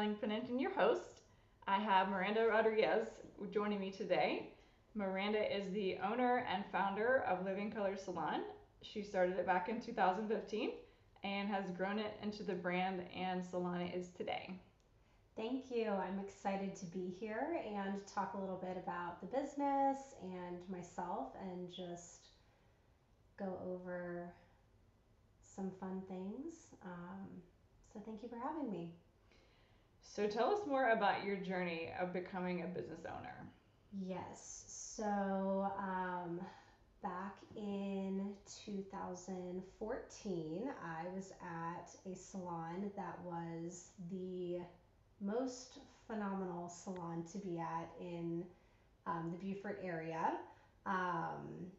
Pennington, your host. I have Miranda Rodriguez joining me today. Miranda is the owner and founder of Living Color Salon. She started it back in 2015 and has grown it into the brand and salon it is today. Thank you. I'm excited to be here and talk a little bit about the business and myself and just go over some fun things. Um, so, thank you for having me. So, tell us more about your journey of becoming a business owner. Yes. So, um, back in 2014, I was at a salon that was the most phenomenal salon to be at in um, the Beaufort area. Um,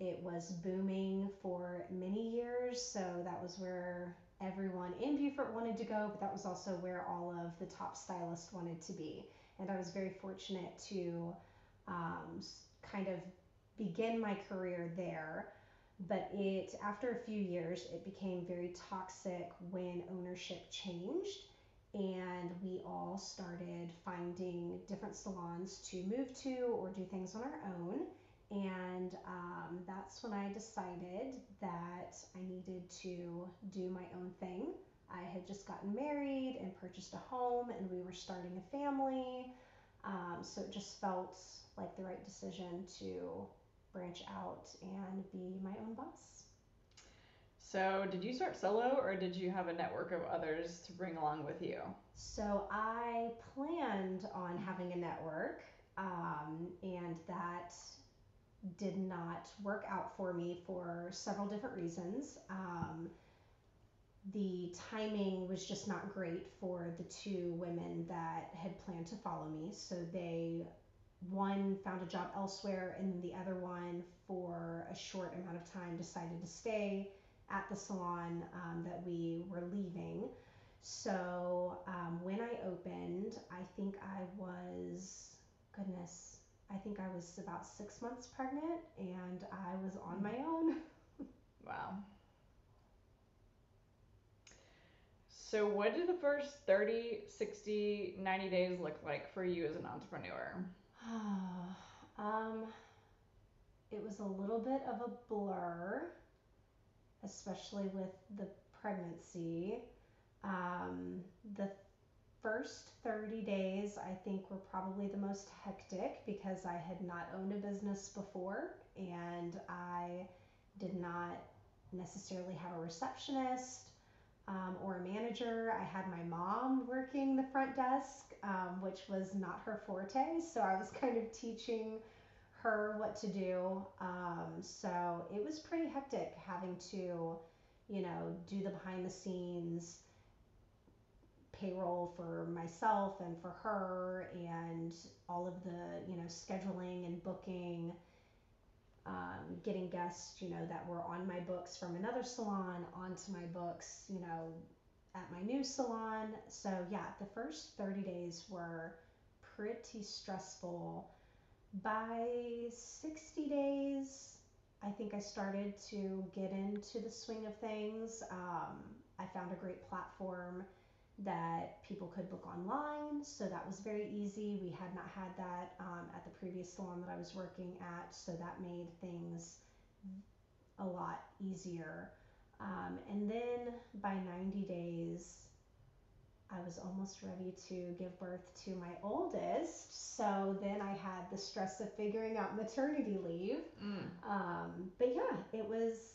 it was booming for many years, so that was where everyone in Beaufort wanted to go, but that was also where all of the top stylists wanted to be. And I was very fortunate to um, kind of begin my career there. But it, after a few years, it became very toxic when ownership changed and we all started finding different salons to move to or do things on our own. And um, that's when I decided that I needed to do my own thing. I had just gotten married and purchased a home, and we were starting a family. Um, so it just felt like the right decision to branch out and be my own boss. So, did you start solo or did you have a network of others to bring along with you? So, I planned on having a network, um, and did not work out for me for several different reasons. Um, the timing was just not great for the two women that had planned to follow me. So, they one found a job elsewhere, and the other one, for a short amount of time, decided to stay at the salon um, that we were leaving. So um, when I opened, I think I was, goodness, I think I was about six months pregnant and I was on my own. wow. So, what did the first 30, 60, 90 days look like for you as an entrepreneur? um, it was a little bit of a blur especially with the pregnancy. Um, the first 30 days, I think, were probably the most hectic because I had not owned a business before and I did not necessarily have a receptionist um, or a manager. I had my mom working the front desk, um, which was not her forte. So I was kind of teaching her what to do. Um, so it was pretty hectic having to, you know, do the behind the scenes payroll for myself and for her and all of the, you know, scheduling and booking. Um, getting guests, you know, that were on my books from another salon onto my books, you know, at my new salon. So, yeah, the first 30 days were pretty stressful by 60 days, I think I started to get into the swing of things. Um, I found a great platform that people could book online, so that was very easy. We had not had that um, at the previous salon that I was working at, so that made things a lot easier. Um, and then by 90 days, I was almost ready to give birth to my oldest. So then I had the stress of figuring out maternity leave. Mm. Um, but yeah, it was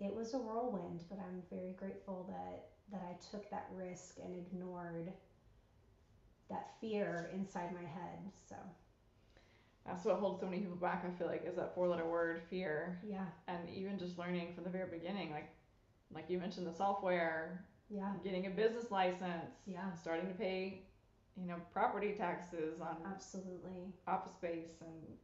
it was a whirlwind, but I'm very grateful that that I took that risk and ignored that fear inside my head. So that's what holds so many people back. I feel like is that four letter word fear. Yeah. And even just learning from the very beginning, like like you mentioned the software yeah. Getting a business license. Yeah. Starting to pay, you know, property taxes on absolutely office space and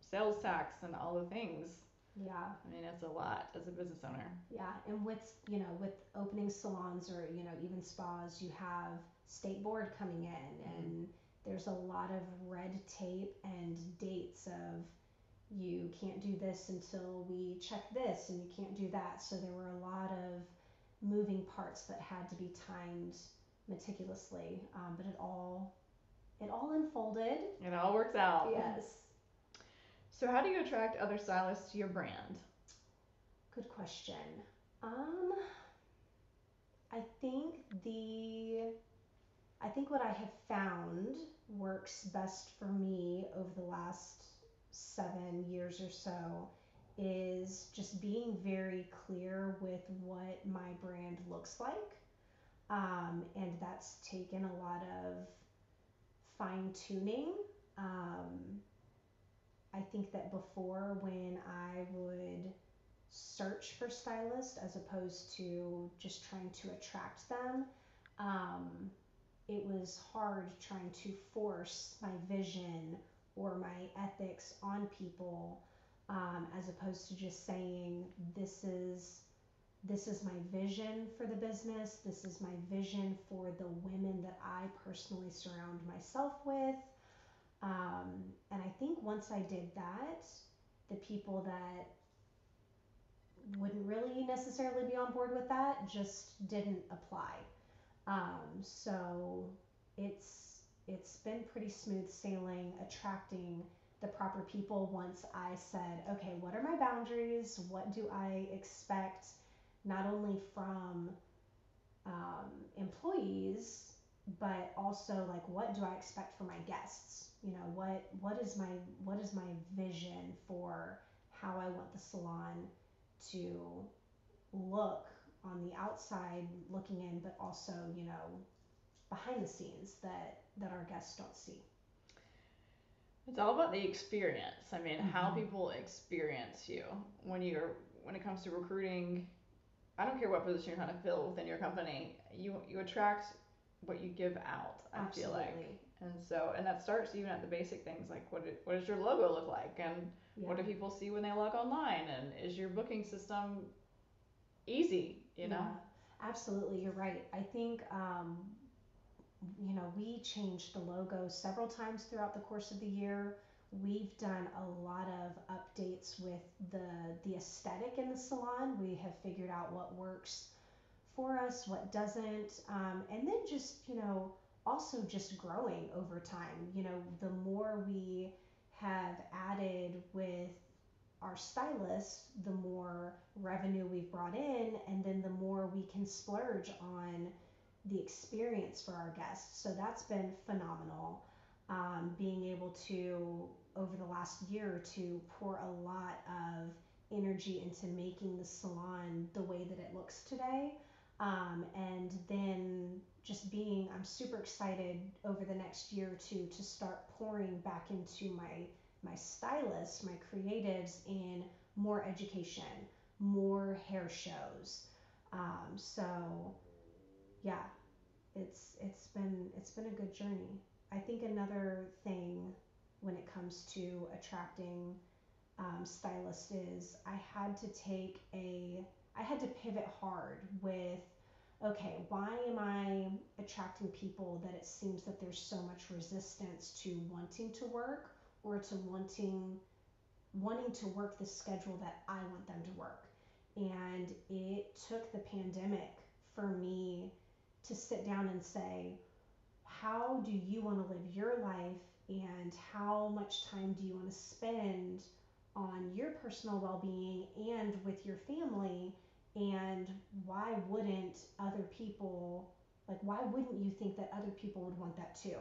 sales tax and all the things. Yeah. I mean, it's a lot as a business owner. Yeah, and with you know with opening salons or you know even spas, you have state board coming in, mm-hmm. and there's a lot of red tape and dates of you can't do this until we check this, and you can't do that. So there were a lot of moving parts that had to be timed meticulously, um, but it all it all unfolded. It all works out. Yes. So how do you attract other stylists to your brand? Good question. Um, I think the I think what I have found works best for me over the last seven years or so is just being very clear with what my brand looks like. Um, and that's taken a lot of fine tuning. Um, I think that before, when I would search for stylists as opposed to just trying to attract them, um, it was hard trying to force my vision or my ethics on people um, as opposed to just saying this is this is my vision for the business. This is my vision for the women that i personally surround myself with um, and i think once i did that the people that wouldn't really necessarily be on board with that just didn't apply um, so it's it's been pretty smooth sailing attracting the proper people once I said, okay, what are my boundaries? What do I expect not only from um, employees, but also like what do I expect for my guests? You know, what what is my what is my vision for how I want the salon to look on the outside looking in, but also, you know, behind the scenes that that our guests don't see. It's all about the experience. I mean, how Mhm. people experience you when you're when it comes to recruiting. I don't care what position you're trying to fill within your company. You you attract what you give out. I feel like, and so and that starts even at the basic things like what it, what does your logo look like and what do people see when they log online and is your booking system easy? You know. Yeah, absolutely. You're right. I think, um, you know, we changed the logo several times throughout the course of the year. We've done a lot of updates with the the aesthetic in the salon. We have figured out what works for us, what doesn't, um, and then just you know also just growing over time. You know, the more we have added with our stylists, the more revenue we've brought in, and then the more we can splurge on the experience for our guests. So that's been phenomenal. Um, being able to, over the last year or two, pour a lot of energy into making the salon the way that it looks today. Um, and then just being, I'm super excited over the next year or two to start pouring back into my my stylists, my creatives in more education, more hair shows. Um, so yeah, it's it's been it's been a good journey. I think another thing when it comes to attracting um, stylists is I had to take a I had to pivot hard with okay, why am I attracting people that it seems that there's so much resistance to wanting to work or to wanting wanting to work the schedule that I want them to work. And it took the pandemic for me to sit down and say, how do you want to live your life and how much time do you want to spend on your personal well-being and with your family and why wouldn't other people like why wouldn't you think that other people would want that too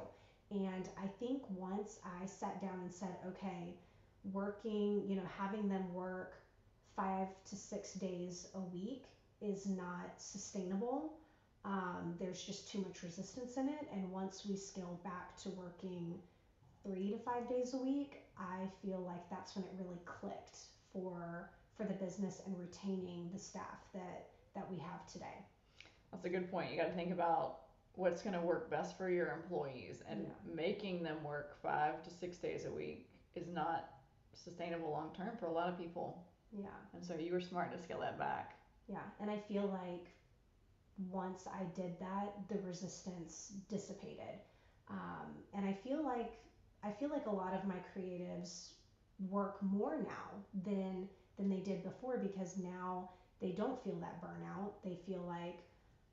and I think once I sat down and said, okay, working, you know, having them work five to six days a week is not sustainable. Um, there's just too much resistance in it. And once we scale back to working three to five days a week, I feel like that's when it really clicked for for the business and retaining the staff that that we have today. That's a good point. You got to think about what's going to work best for your employees and Yeah. making them work five to six days a week is not sustainable long term for a lot of people. Yeah. And so you were smart to scale that back. Yeah, and I feel like once I did that, the resistance dissipated. Um, and I feel like I feel like a lot of my creatives work more now than than they did before because now they don't feel that burnout. They feel like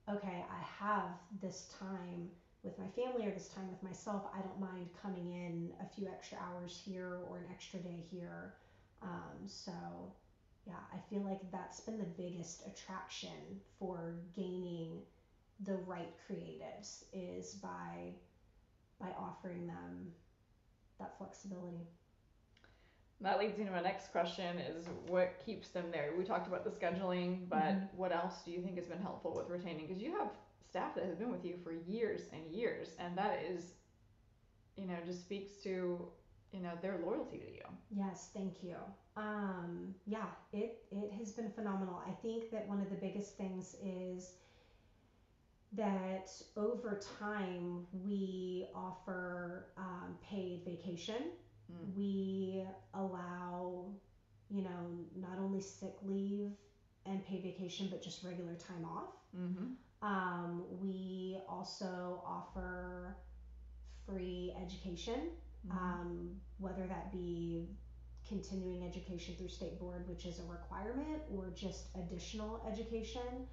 okay, I have this time with my family or this time with myself. I don't mind coming in a few extra hours here or an extra day here. Um, so, yeah, I feel like that's been the biggest attraction for gaining the right creatives is by by offering them that flexibility. That leads into my next question is what keeps them there? We talked about the scheduling, but Mhm. what else do you think has been helpful with retaining? Because you have staff that has been with you for years and years, and that is, you know, just speaks to, you know, their loyalty to you. Yes, thank you. Um, yeah, it it has been phenomenal. I think that one of the biggest things is that over time we offer um, paid vacation. Mm. We allow, you know, not only sick leave and paid vacation, but just regular time off. Mm-hmm. Um, we also offer free education, Mm-hmm. um, whether that be continuing education through state board, which is a requirement, or just additional education.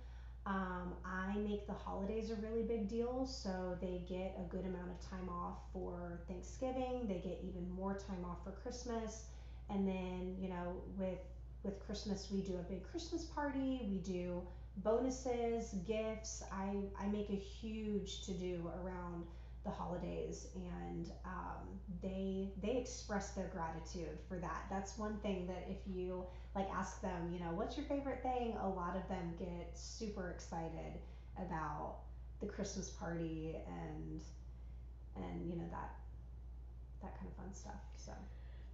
Um, I make the holidays a really big deal, so they get a good amount of time off for Thanksgiving. They get even more time off for Christmas, and then you know with with Christmas we do a big Christmas party. We do bonuses, gifts. I I make a huge to do around the holidays, and um, they they express their gratitude for that. That's one thing that if you like ask them, you know, what's your favorite thing? A lot of them get super excited about the Christmas party and and you know that that kind of fun stuff. So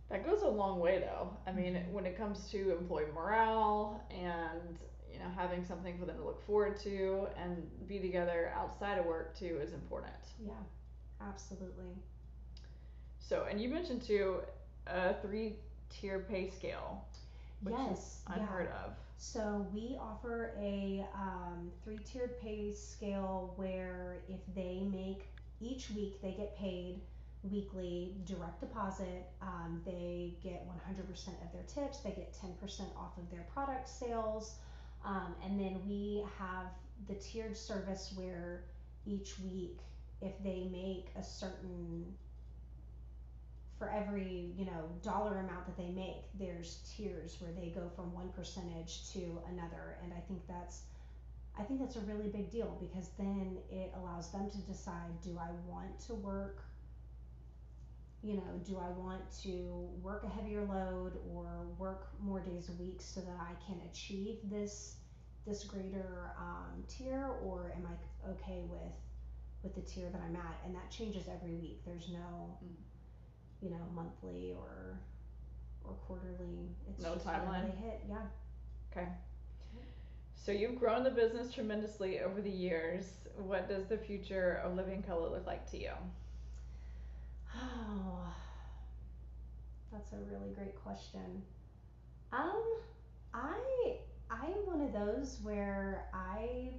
That goes a long way though. I mean, Mhm. when it comes to employee morale and, you know, having something for them to look forward to and be together outside of work too is important. yeah, absolutely. So, and you mentioned too a three tier pay scale, which is yes, yeah. unheard of. So we offer a um, three-tiered pay scale where if they make each week they get paid weekly direct deposit. Um, they get 100% of their tips. They get 10% off of their product sales. Um, and then we have the tiered service where each week, if they make a certain for every you know dollar amount that they make there's tiers where they go from one percentage to another. And i think that's i think that's a really big deal because then it allows them to decide do i want to work you know do i want to work a heavier load or work more days a week so that i can achieve this this greater um, tier? Or am i okay with with the tier that i'm at and that changes every week there's no Mm. you know, monthly or or quarterly. It's No just timeline? they hit. Yeah. Okay. So you've grown the business tremendously over the years. What does the future of Living Color look like to you? Oh, that's a really great question. Um, I I'm one of those where I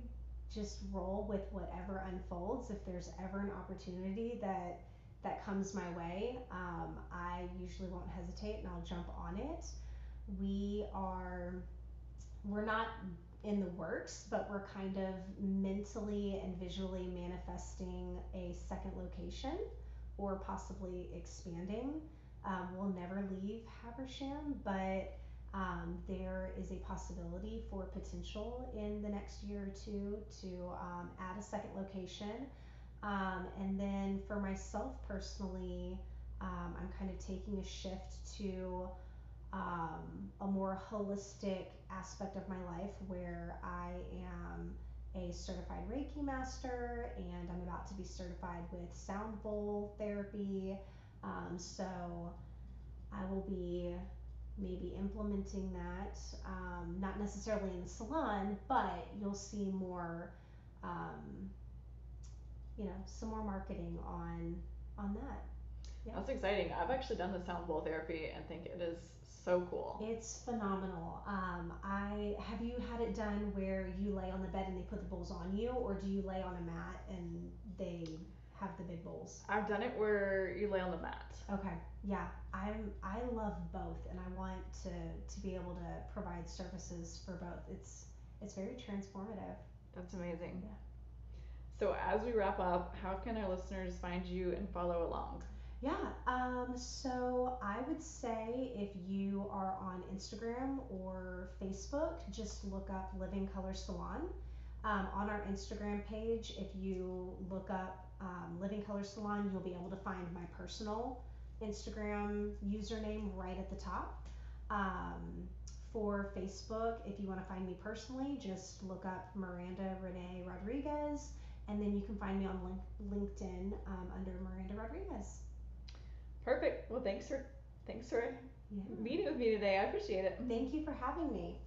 just roll with whatever unfolds. If there's ever an opportunity that that comes my way, um, I usually won't hesitate and I'll jump on it. We are we're not in the works, but we're kind of mentally and visually manifesting a second location or possibly expanding. Um, we'll never leave Habersham, but um, there is a possibility for potential in the next year or two to um, add a second location. Um, and then for myself personally, um, I'm kind of taking a shift to um, a more holistic aspect of my life where I am a certified Reiki master and I'm about to be certified with sound bowl therapy. Um, so I will be maybe implementing that, um, not necessarily in the salon, but you'll see more, um, you know, some more marketing on on that. Yeah. That's exciting. I've actually done the sound bowl therapy and think it is so cool. It's phenomenal. Um, I have you had it done where you lay on the bed and they put the bowls on you, or do you lay on a mat and they have the big bowls? I've done it where you lay on the mat. Okay, yeah, I'm I love both, and I want to to be able to provide services for both. It's it's very transformative. That's amazing. Yeah. So as we wrap up, how can our listeners find you and follow along? Yeah, um, so I would say if you are on Instagram or Facebook, just look up Living Color Salon. Um, on our Instagram page, if you look up um, Living Color Salon, you'll be able to find my personal Instagram username right at the top. Um, for Facebook, if you want to find me personally, just look up Miranda Renee Rodriguez, and then you can find me on Link- LinkedIn um, under Miranda Rodriguez. Perfect. Well, thanks for thanks for Yeah. meeting with me today. I appreciate it. Thank you for having me.